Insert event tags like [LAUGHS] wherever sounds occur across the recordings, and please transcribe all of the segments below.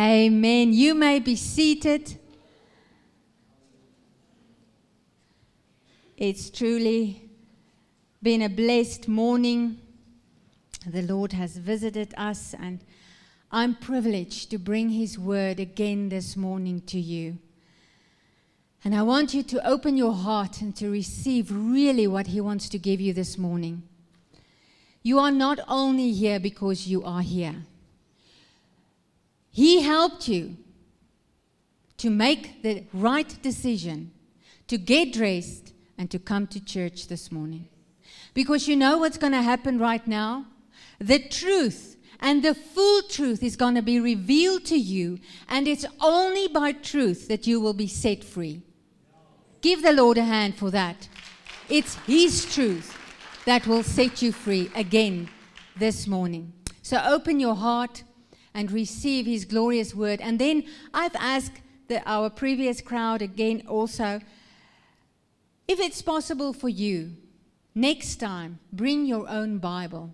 Amen. You may be seated. It's truly been a blessed morning. The Lord has visited us, and I'm privileged to bring His word again this morning to you. And I want you to open your heart and to receive really what He wants to give you this morning. You are not only here because you are here. He helped you to make the right decision, to get dressed, and to come to church this morning. Because you know what's going to happen right now? The truth and the full truth is going to be revealed to you, and it's only by truth that you will be set free. Give the Lord a hand for that. It's His truth that will set you free again this morning. So open your heart and receive his glorious word. And then I've asked the, our previous crowd again also if it's possible for you, next time, bring your own Bible.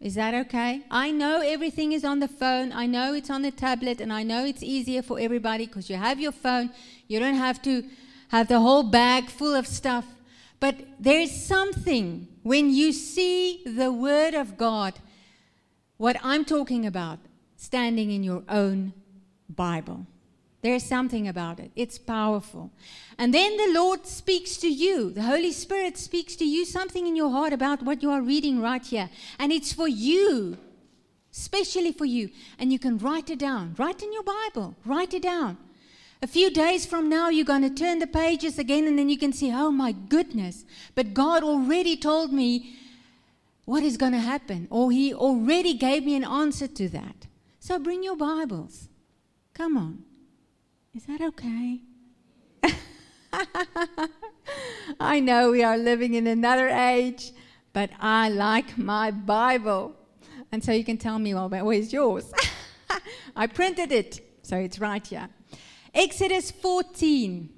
Is that okay? I know everything is on the phone. I know it's on the tablet, and I know it's easier for everybody because you have your phone. You don't have to have the whole bag full of stuff. But there is something when you see the Word of God what I'm talking about, standing in your own Bible. There's something about it. It's powerful. And then the Lord speaks to you. The Holy Spirit speaks to you something in your heart about what you are reading right here. And it's for you, especially for you. And you can write it down. Write in your Bible. Write it down. A few days from now, you're going to turn the pages again, and then you can see, oh my goodness. But God already told me what is going to happen. Or He already gave me an answer to that. So bring your Bibles. Come on. Is that okay? [LAUGHS] I know we are living in another age, but I like my Bible. And so you can tell me, well, where's yours? [LAUGHS] I printed it, so it's right here. Exodus 14.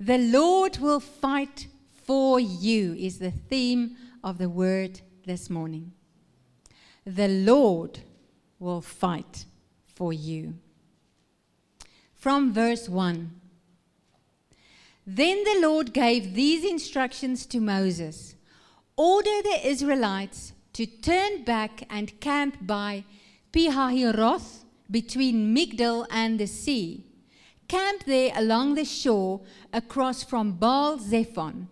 The Lord will fight for you, is the theme of the word this morning. The Lord will fight for you. From verse 1 Then the Lord gave these instructions to Moses Order the Israelites to turn back and camp by Pihahiroth between Migdol and the sea. Camp there along the shore across from Baal Zephon.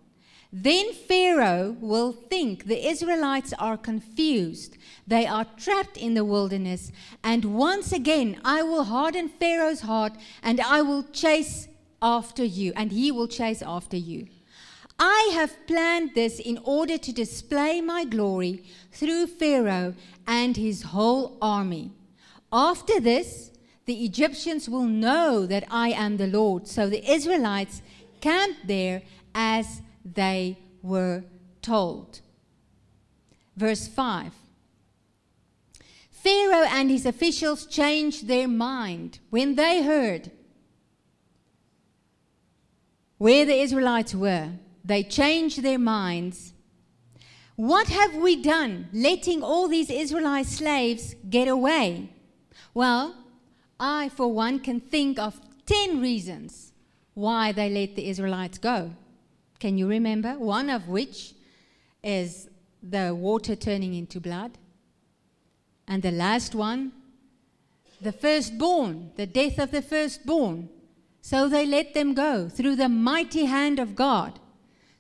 Then Pharaoh will think the Israelites are confused. They are trapped in the wilderness. And once again, I will harden Pharaoh's heart and I will chase after you, and he will chase after you. I have planned this in order to display my glory through Pharaoh and his whole army. After this, the Egyptians will know that I am the Lord. So the Israelites camped there as they were told. Verse 5 Pharaoh and his officials changed their mind when they heard where the Israelites were. They changed their minds. What have we done letting all these Israelite slaves get away? Well, I, for one, can think of 10 reasons why they let the Israelites go. Can you remember? One of which is the water turning into blood. And the last one, the firstborn, the death of the firstborn. So they let them go through the mighty hand of God.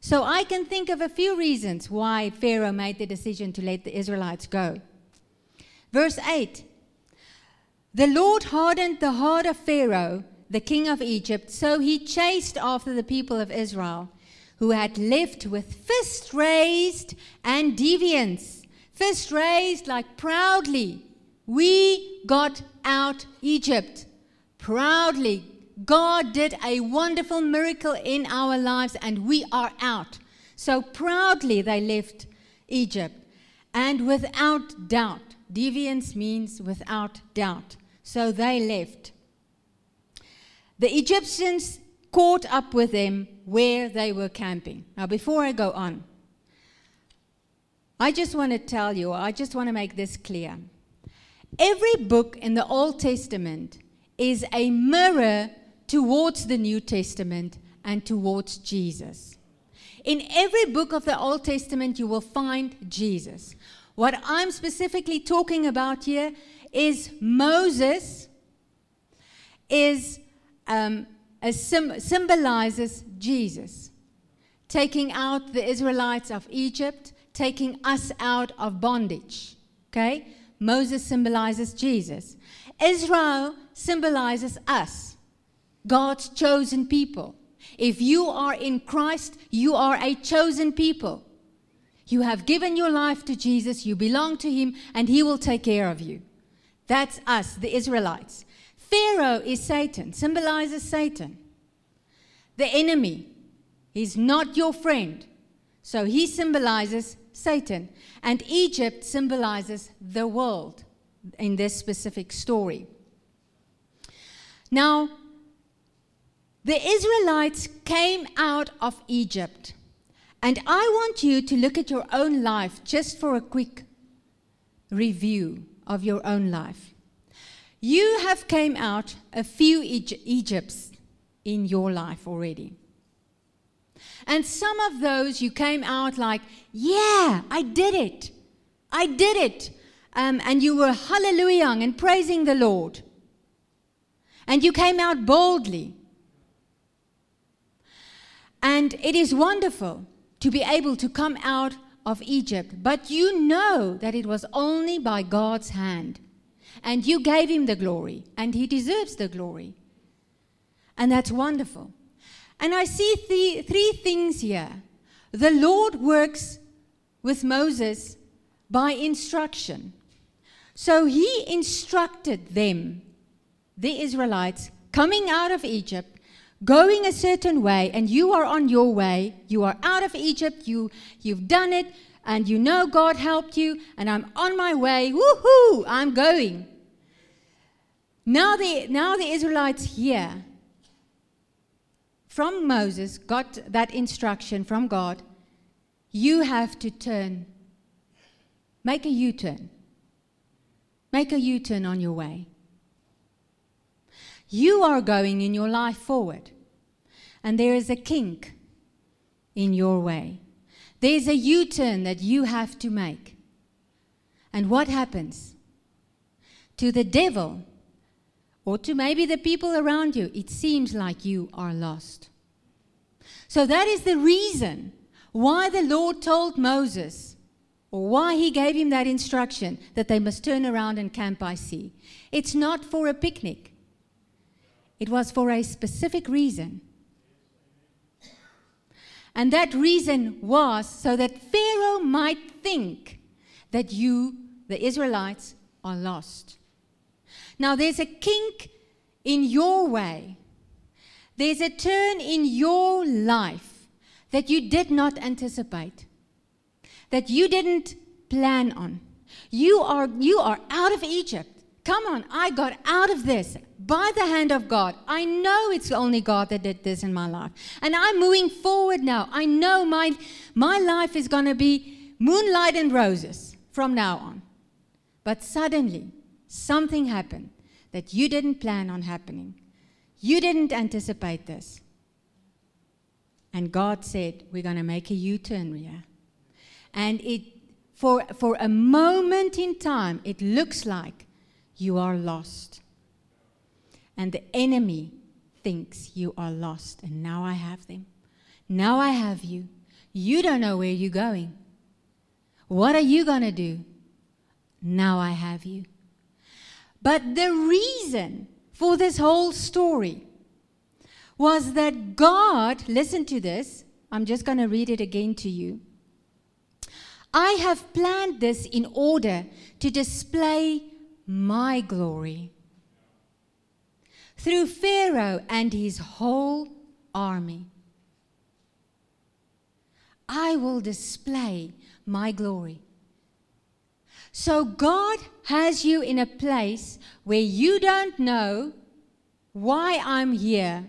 So I can think of a few reasons why Pharaoh made the decision to let the Israelites go. Verse 8 The Lord hardened the heart of Pharaoh, the king of Egypt, so he chased after the people of Israel who had left with fist raised and deviance. Fist raised like proudly. We got out Egypt proudly. God did a wonderful miracle in our lives and we are out. So proudly they left Egypt and without doubt. Deviance means without doubt. So they left. The Egyptians caught up with them where they were camping. Now, before I go on, I just want to tell you, I just want to make this clear. Every book in the Old Testament is a mirror towards the New Testament and towards Jesus. In every book of the Old Testament, you will find Jesus. What I'm specifically talking about here is Moses is um, sim- symbolizes Jesus, taking out the Israelites of Egypt, taking us out of bondage. Okay, Moses symbolizes Jesus. Israel symbolizes us, God's chosen people. If you are in Christ, you are a chosen people. You have given your life to Jesus, you belong to Him, and He will take care of you. That's us, the Israelites. Pharaoh is Satan, symbolizes Satan, the enemy. He's not your friend. So he symbolizes Satan. And Egypt symbolizes the world in this specific story. Now, the Israelites came out of Egypt. And I want you to look at your own life just for a quick review of your own life. You have came out a few Egypts in your life already. And some of those you came out like, yeah, I did it. I did it. Um, and you were hallelujah and praising the Lord. And you came out boldly. And it is wonderful to be able to come out of Egypt. But you know that it was only by God's hand. And you gave him the glory, and he deserves the glory. And that's wonderful. And I see th- three things here. The Lord works with Moses by instruction. So he instructed them, the Israelites, coming out of Egypt, going a certain way, and you are on your way. You are out of Egypt, you, you've done it, and you know God helped you, and I'm on my way. Woohoo! I'm going. Now the, now the Israelites hear from Moses, got that instruction from God. You have to turn, make a U turn. Make a U turn on your way. You are going in your life forward, and there is a kink in your way. There's a U turn that you have to make. And what happens? To the devil, or to maybe the people around you, it seems like you are lost. So that is the reason why the Lord told Moses, or why he gave him that instruction that they must turn around and camp by sea. It's not for a picnic, it was for a specific reason. And that reason was so that Pharaoh might think that you, the Israelites, are lost. Now, there's a kink in your way, there's a turn in your life that you did not anticipate, that you didn't plan on. You are, you are out of Egypt. Come on, I got out of this by the hand of God. I know it's only God that did this in my life. And I'm moving forward now. I know my, my life is going to be moonlight and roses from now on. But suddenly, something happened that you didn't plan on happening. You didn't anticipate this. And God said, We're going to make a U turn here. And it, for, for a moment in time, it looks like you are lost. And the enemy thinks you are lost. And now I have them. Now I have you. You don't know where you're going. What are you going to do? Now I have you. But the reason for this whole story was that God, listen to this, I'm just going to read it again to you. I have planned this in order to display my glory through Pharaoh and his whole army. I will display my glory. So God has you in a place where you don't know why I'm here,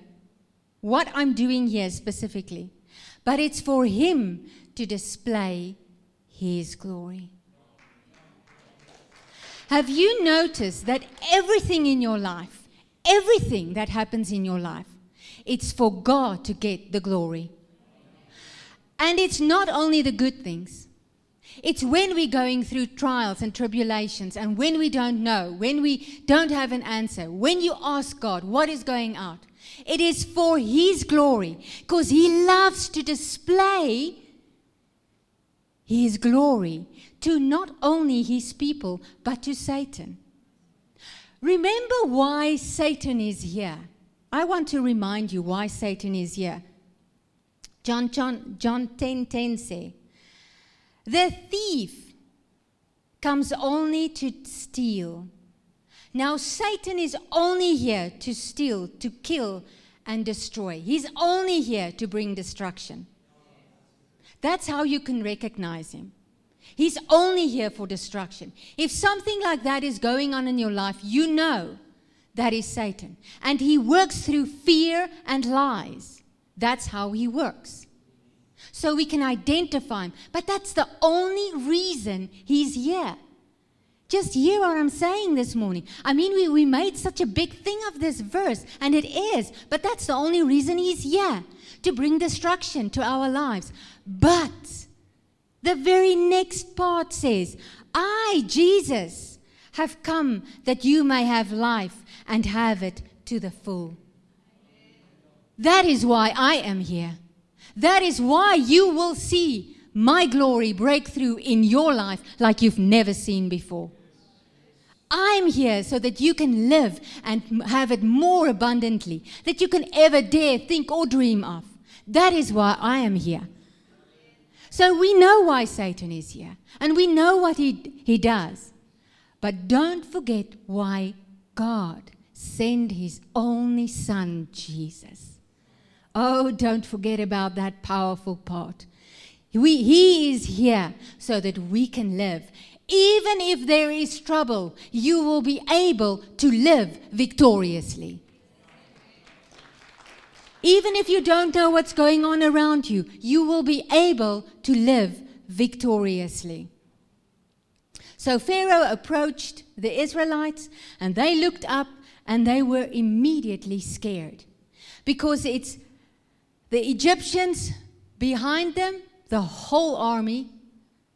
what I'm doing here specifically, but it's for Him to display His glory. Have you noticed that everything in your life, everything that happens in your life, it's for God to get the glory? And it's not only the good things. It's when we're going through trials and tribulations and when we don't know, when we don't have an answer, when you ask God what is going out. It is for His glory because He loves to display His glory to not only His people but to Satan. Remember why Satan is here. I want to remind you why Satan is here. John, John, John 10 10 say, The thief comes only to steal. Now, Satan is only here to steal, to kill, and destroy. He's only here to bring destruction. That's how you can recognize him. He's only here for destruction. If something like that is going on in your life, you know that is Satan. And he works through fear and lies. That's how he works. So we can identify him. But that's the only reason he's here. Just hear what I'm saying this morning. I mean, we, we made such a big thing of this verse, and it is, but that's the only reason he's here to bring destruction to our lives. But the very next part says, I, Jesus, have come that you may have life and have it to the full. That is why I am here. That is why you will see my glory break through in your life like you've never seen before. I'm here so that you can live and have it more abundantly, that you can ever dare think or dream of. That is why I am here. So we know why Satan is here, and we know what he, he does. But don't forget why God sent his only son, Jesus. Oh, don't forget about that powerful part. We, he is here so that we can live. Even if there is trouble, you will be able to live victoriously. Even if you don't know what's going on around you, you will be able to live victoriously. So Pharaoh approached the Israelites and they looked up and they were immediately scared because it's the Egyptians behind them, the whole army,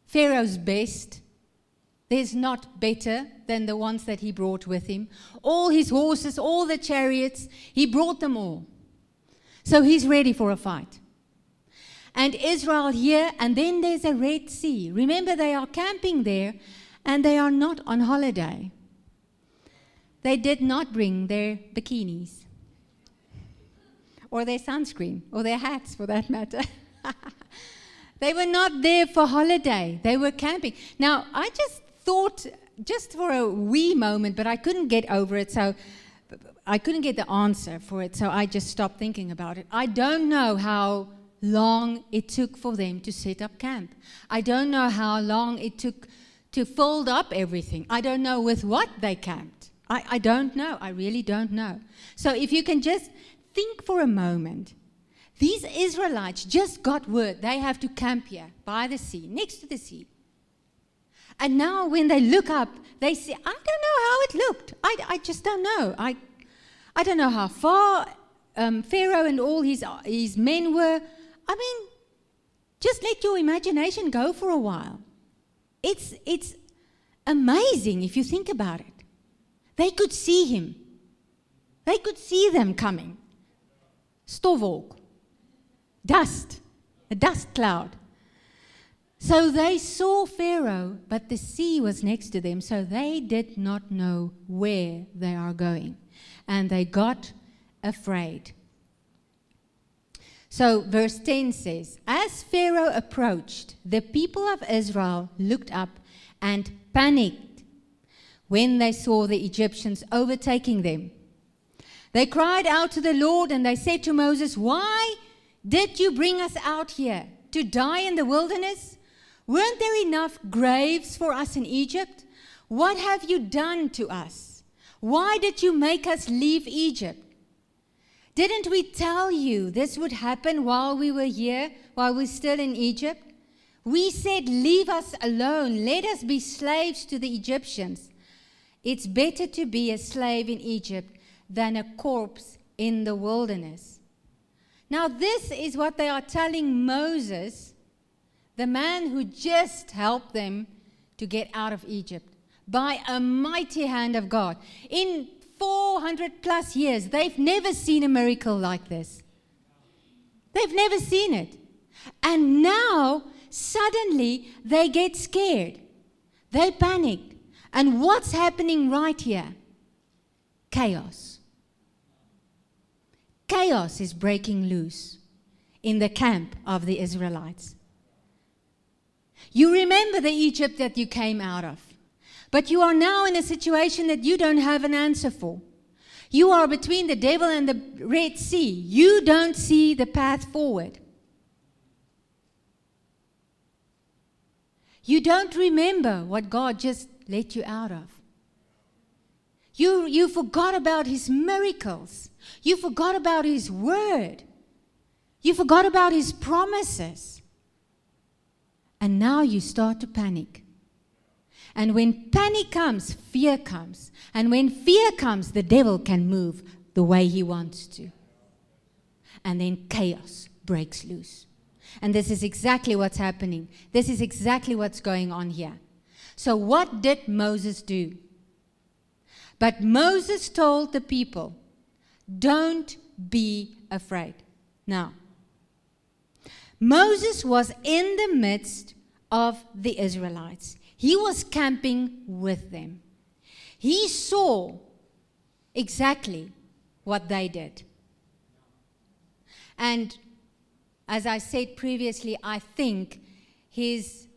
Pharaoh's best. There's not better than the ones that he brought with him. All his horses, all the chariots, he brought them all. So he's ready for a fight. And Israel here, and then there's a Red Sea. Remember, they are camping there and they are not on holiday. They did not bring their bikinis or their sunscreen, or their hats for that matter. [LAUGHS] they were not there for holiday, they were camping. Now, I just thought, just for a wee moment, but I couldn't get over it, so I couldn't get the answer for it, so I just stopped thinking about it. I don't know how long it took for them to set up camp. I don't know how long it took to fold up everything. I don't know with what they camped. I, I don't know. I really don't know. So if you can just think for a moment. These Israelites just got word they have to camp here by the sea, next to the sea. And now when they look up, they say, I don't know how it looked. I, I just don't know. I, I don't know how far um, Pharaoh and all his, his men were. I mean, just let your imagination go for a while. It's, it's amazing if you think about it. They could see him, they could see them coming stofwolk, dust, a dust cloud. So they saw Pharaoh, but the sea was next to them, so they did not know where they are going. And they got afraid. So, verse 10 says As Pharaoh approached, the people of Israel looked up and panicked when they saw the Egyptians overtaking them. They cried out to the Lord and they said to Moses, Why did you bring us out here to die in the wilderness? Weren't there enough graves for us in Egypt? What have you done to us? Why did you make us leave Egypt? Didn't we tell you this would happen while we were here, while we're still in Egypt? We said, Leave us alone, let us be slaves to the Egyptians. It's better to be a slave in Egypt than a corpse in the wilderness. Now, this is what they are telling Moses, the man who just helped them to get out of Egypt by a mighty hand of God. In 400 plus years, they've never seen a miracle like this. They've never seen it. And now, suddenly, they get scared. They panic. And what's happening right here? Chaos. Chaos is breaking loose in the camp of the Israelites. You remember the Egypt that you came out of. But you are now in a situation that you don't have an answer for. You are between the devil and the Red Sea. You don't see the path forward. You don't remember what God just let you out of. You, you forgot about His miracles. You forgot about His word. You forgot about His promises. And now you start to panic. And when panic comes, fear comes. And when fear comes, the devil can move the way he wants to. And then chaos breaks loose. And this is exactly what's happening. This is exactly what's going on here. So, what did Moses do? But Moses told the people, Don't be afraid. Now, Moses was in the midst of the Israelites. He was camping with them. He saw exactly what they did. And as I said previously, I think his.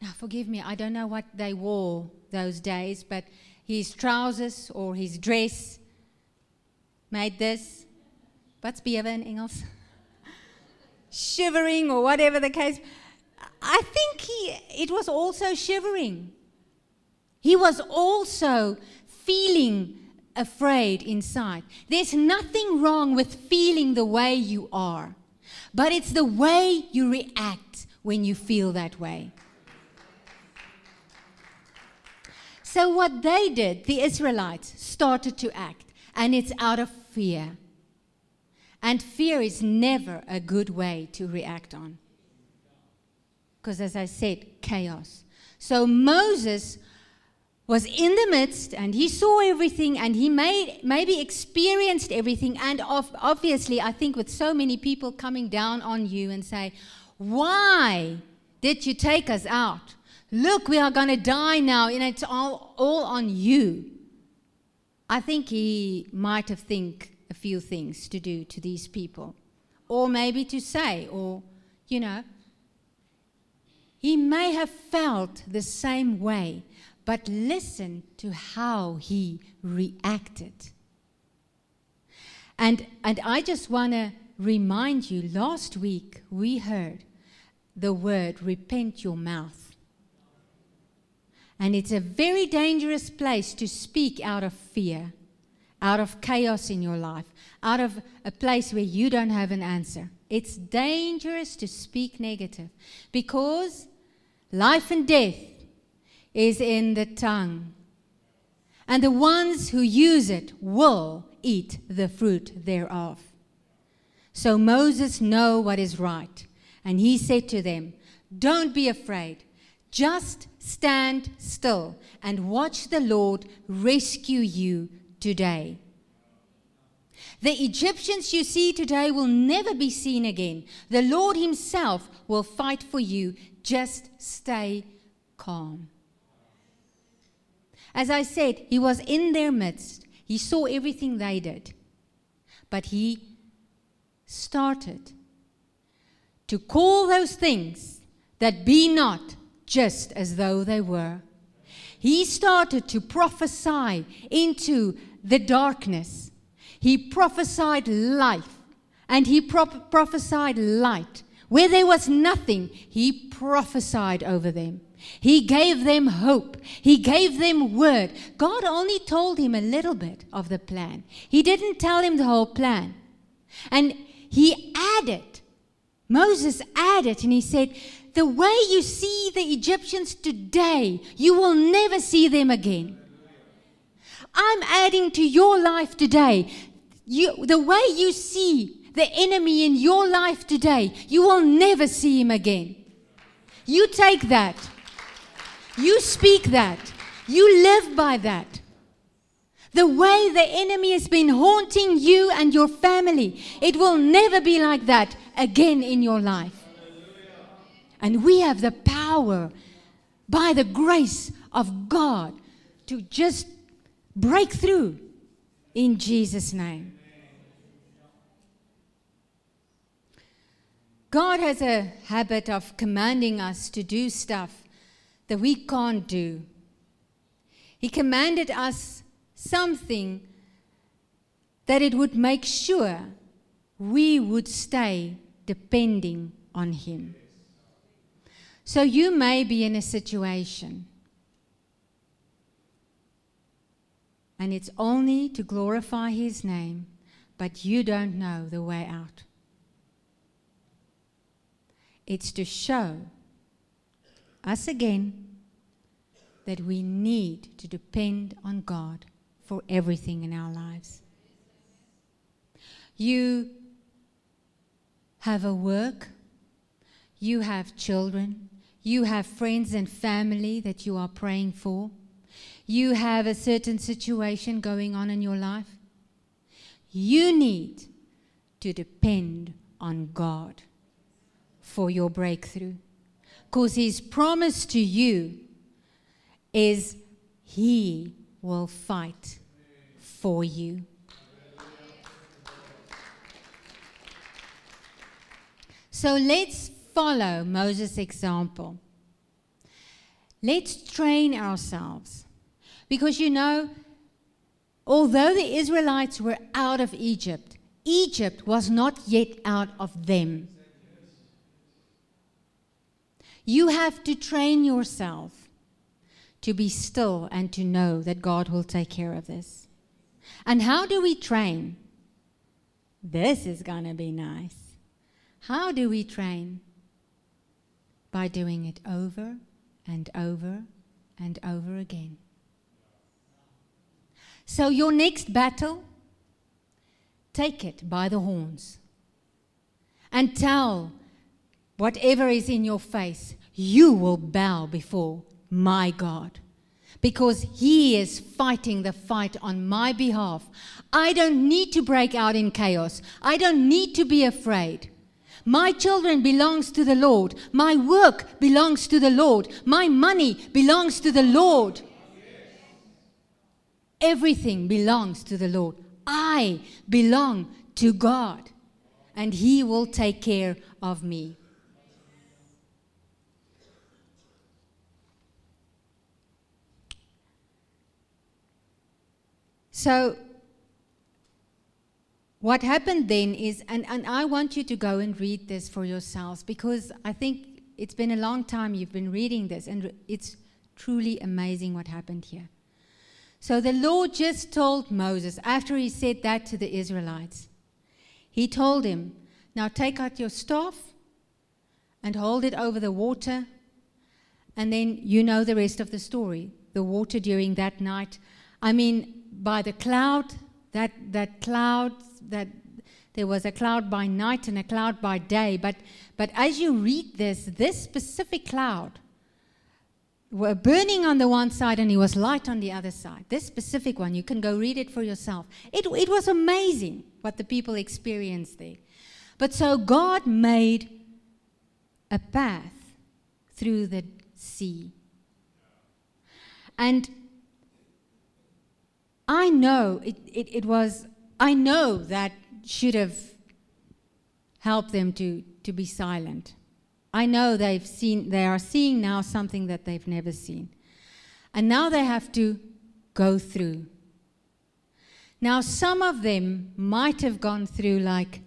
Now, forgive me, I don't know what they wore those days, but his trousers or his dress made this. What's in Engels? [LAUGHS] Shivering or whatever the case. I think he, it was also shivering. He was also feeling afraid inside. There's nothing wrong with feeling the way you are, but it's the way you react when you feel that way. So, what they did, the Israelites started to act, and it's out of fear. And fear is never a good way to react on because, as I said, chaos. So Moses was in the midst and he saw everything and he made, maybe experienced everything. And obviously, I think with so many people coming down on you and say, Why did you take us out? Look, we are going to die now, and it's all, all on you. I think he might have think a few things to do to these people, or maybe to say, or, you know, he may have felt the same way, but listen to how he reacted. And, and I just want to remind you last week we heard the word repent your mouth. And it's a very dangerous place to speak out of fear, out of chaos in your life, out of a place where you don't have an answer. It's dangerous to speak negative because Life and death is in the tongue. And the ones who use it will eat the fruit thereof. So Moses know what is right. And he said to them, Don't be afraid. Just stand still and watch the Lord rescue you today. The Egyptians you see today will never be seen again. The Lord Himself will fight for you just stay calm. As I said, he was in their midst. He saw everything they did. But he started to call those things that be not just as though they were. He started to prophesy into the darkness. He prophesied life and he pro- prophesied light. Where there was nothing, he prophesied over them. He gave them hope. He gave them word. God only told him a little bit of the plan. He didn't tell him the whole plan. And he added, Moses added, and he said, the way you see the Egyptians today, you will never see them again. I'm adding to your life today. You, the way you see the enemy in your life today, you will never see him again. You take that. You speak that. You live by that. The way the enemy has been haunting you and your family, it will never be like that again in your life. And we have the power by the grace of God to just break through in Jesus' name. God has a habit of commanding us to do stuff that we can't do. He commanded us something that it would make sure we would stay depending on Him. So you may be in a situation, and it's only to glorify His name, but you don't know the way out. It's to show us again that we need to depend on God for everything in our lives. You have a work, you have children, you have friends and family that you are praying for, you have a certain situation going on in your life. You need to depend on God for your breakthrough. Because His promise to you is He will fight for you. So let's follow Moses' example. Let's train ourselves. Because you know, although the Israelites were out of Egypt, Egypt was not yet out of them. You have to train yourself to be still and to know that God will take care of this. And how do we train? This is going to be nice. How do we train? By doing it over and over and over again. So, your next battle, take it by the horns and tell whatever is in your face, you will bow before my God because He is fighting the fight on my behalf. I don't need to break out in chaos. I don't need to be afraid. My children belongs to the Lord. My work belongs to the Lord. My money belongs to the Lord. Everything belongs to the Lord. I belong to God, and He will take care of me. So, what happened then is, and, and I want you to go and read this for yourselves because I think it's been a long time you've been reading this, and it's truly amazing what happened here. So the Lord just told Moses, after he said that to the Israelites, he told him, Now take out your staff and hold it over the water. And then you know the rest of the story. The water during that night. I mean, by the cloud, that, that cloud, that there was a cloud by night and a cloud by day. But, but as you read this, this specific cloud were burning on the one side and it was light on the other side. This specific one, you can go read it for yourself. It, it was amazing what the people experienced there. But so God made a path through the sea. And I know it, it, it was, I know that should have helped them to, to be silent. I know they've seen, they are seeing now something that they've never seen. And now they have to go through. Now, some of them might have gone through like,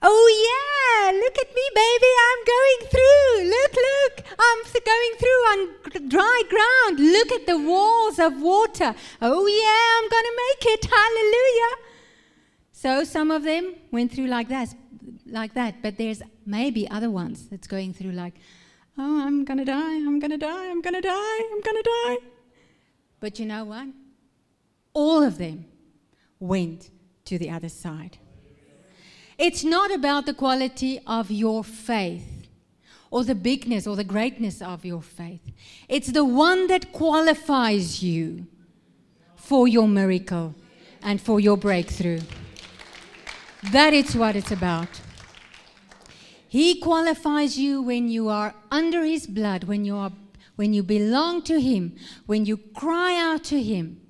oh yeah, look at me, baby, I'm going through. Look, look, I'm going through on dry ground. Look at the walls of water. Oh yeah, I'm going to make it. Hallelujah. So some of them went through like that, like that. But there's maybe other ones that's going through like, Oh, I'm going to die, I'm going to die, I'm going to die, I'm going to die. But you know what? All of them went to the other side. It's not about the quality of your faith or the bigness or the greatness of your faith. It's the one that qualifies you for your miracle and for your breakthrough. That is what it's about. He qualifies you when you are under his blood, when you are when you belong to him, when you cry out to him.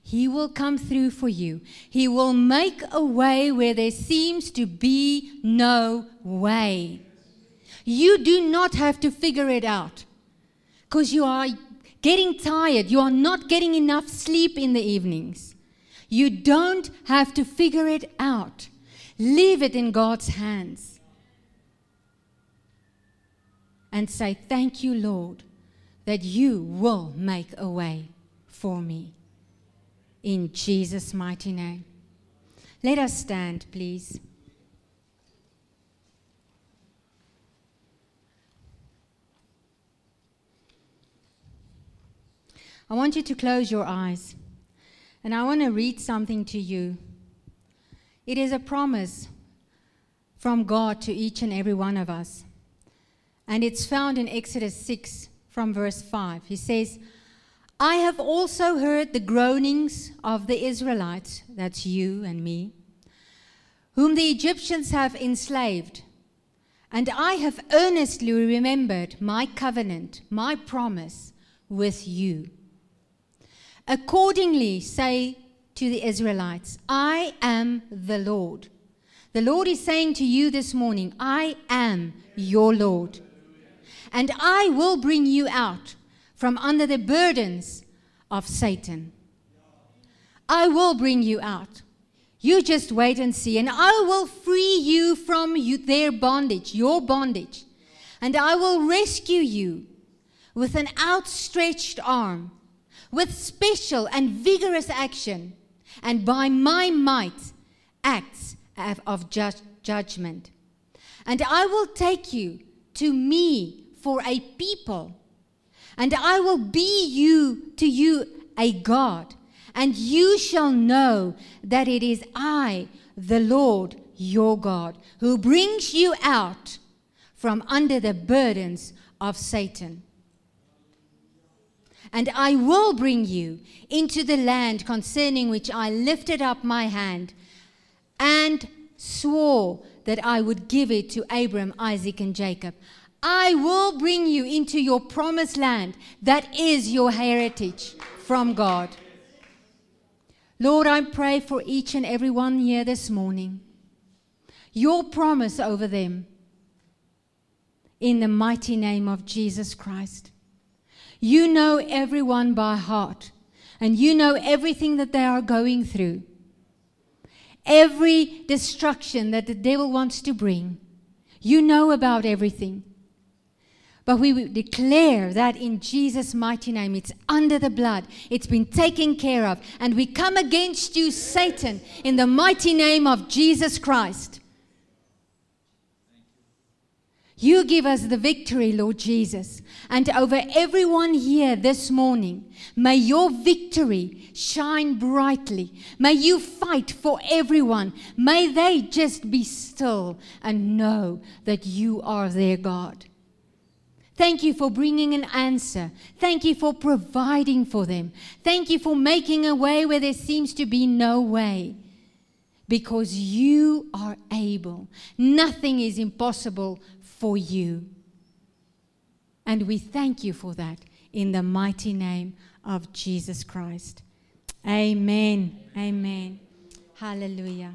He will come through for you. He will make a way where there seems to be no way. You do not have to figure it out because you are getting tired. You are not getting enough sleep in the evenings. You don't have to figure it out. Leave it in God's hands. And say, Thank you, Lord, that you will make a way for me in Jesus' mighty name. Let us stand, please. I want you to close your eyes and I want to read something to you. It is a promise from God to each and every one of us. And it's found in Exodus 6 from verse 5. He says, I have also heard the groanings of the Israelites, that's you and me, whom the Egyptians have enslaved. And I have earnestly remembered my covenant, my promise with you. Accordingly, say to the Israelites, I am the Lord. The Lord is saying to you this morning, I am your Lord. And I will bring you out from under the burdens of Satan. I will bring you out. You just wait and see, and I will free you from you, their bondage, your bondage, and I will rescue you with an outstretched arm, with special and vigorous action, and by my might, acts of ju- judgment. And I will take you to me for a people and I will be you to you a God, and you shall know that it is I, the Lord your God, who brings you out from under the burdens of Satan. And I will bring you into the land concerning which I lifted up my hand and swore that I would give it to Abram, Isaac, and Jacob. I will bring you into your promised land that is your heritage from God. Lord, I pray for each and every one here this morning. Your promise over them in the mighty name of Jesus Christ. You know everyone by heart, and you know everything that they are going through. Every destruction that the devil wants to bring, you know about everything. But we declare that in Jesus' mighty name, it's under the blood, it's been taken care of. And we come against you, Satan, in the mighty name of Jesus Christ. You give us the victory, Lord Jesus. And over everyone here this morning, may your victory shine brightly. May you fight for everyone. May they just be still and know that you are their God. Thank you for bringing an answer. Thank you for providing for them. Thank you for making a way where there seems to be no way. Because you are able. Nothing is impossible for you. And we thank you for that in the mighty name of Jesus Christ. Amen. Amen. Hallelujah.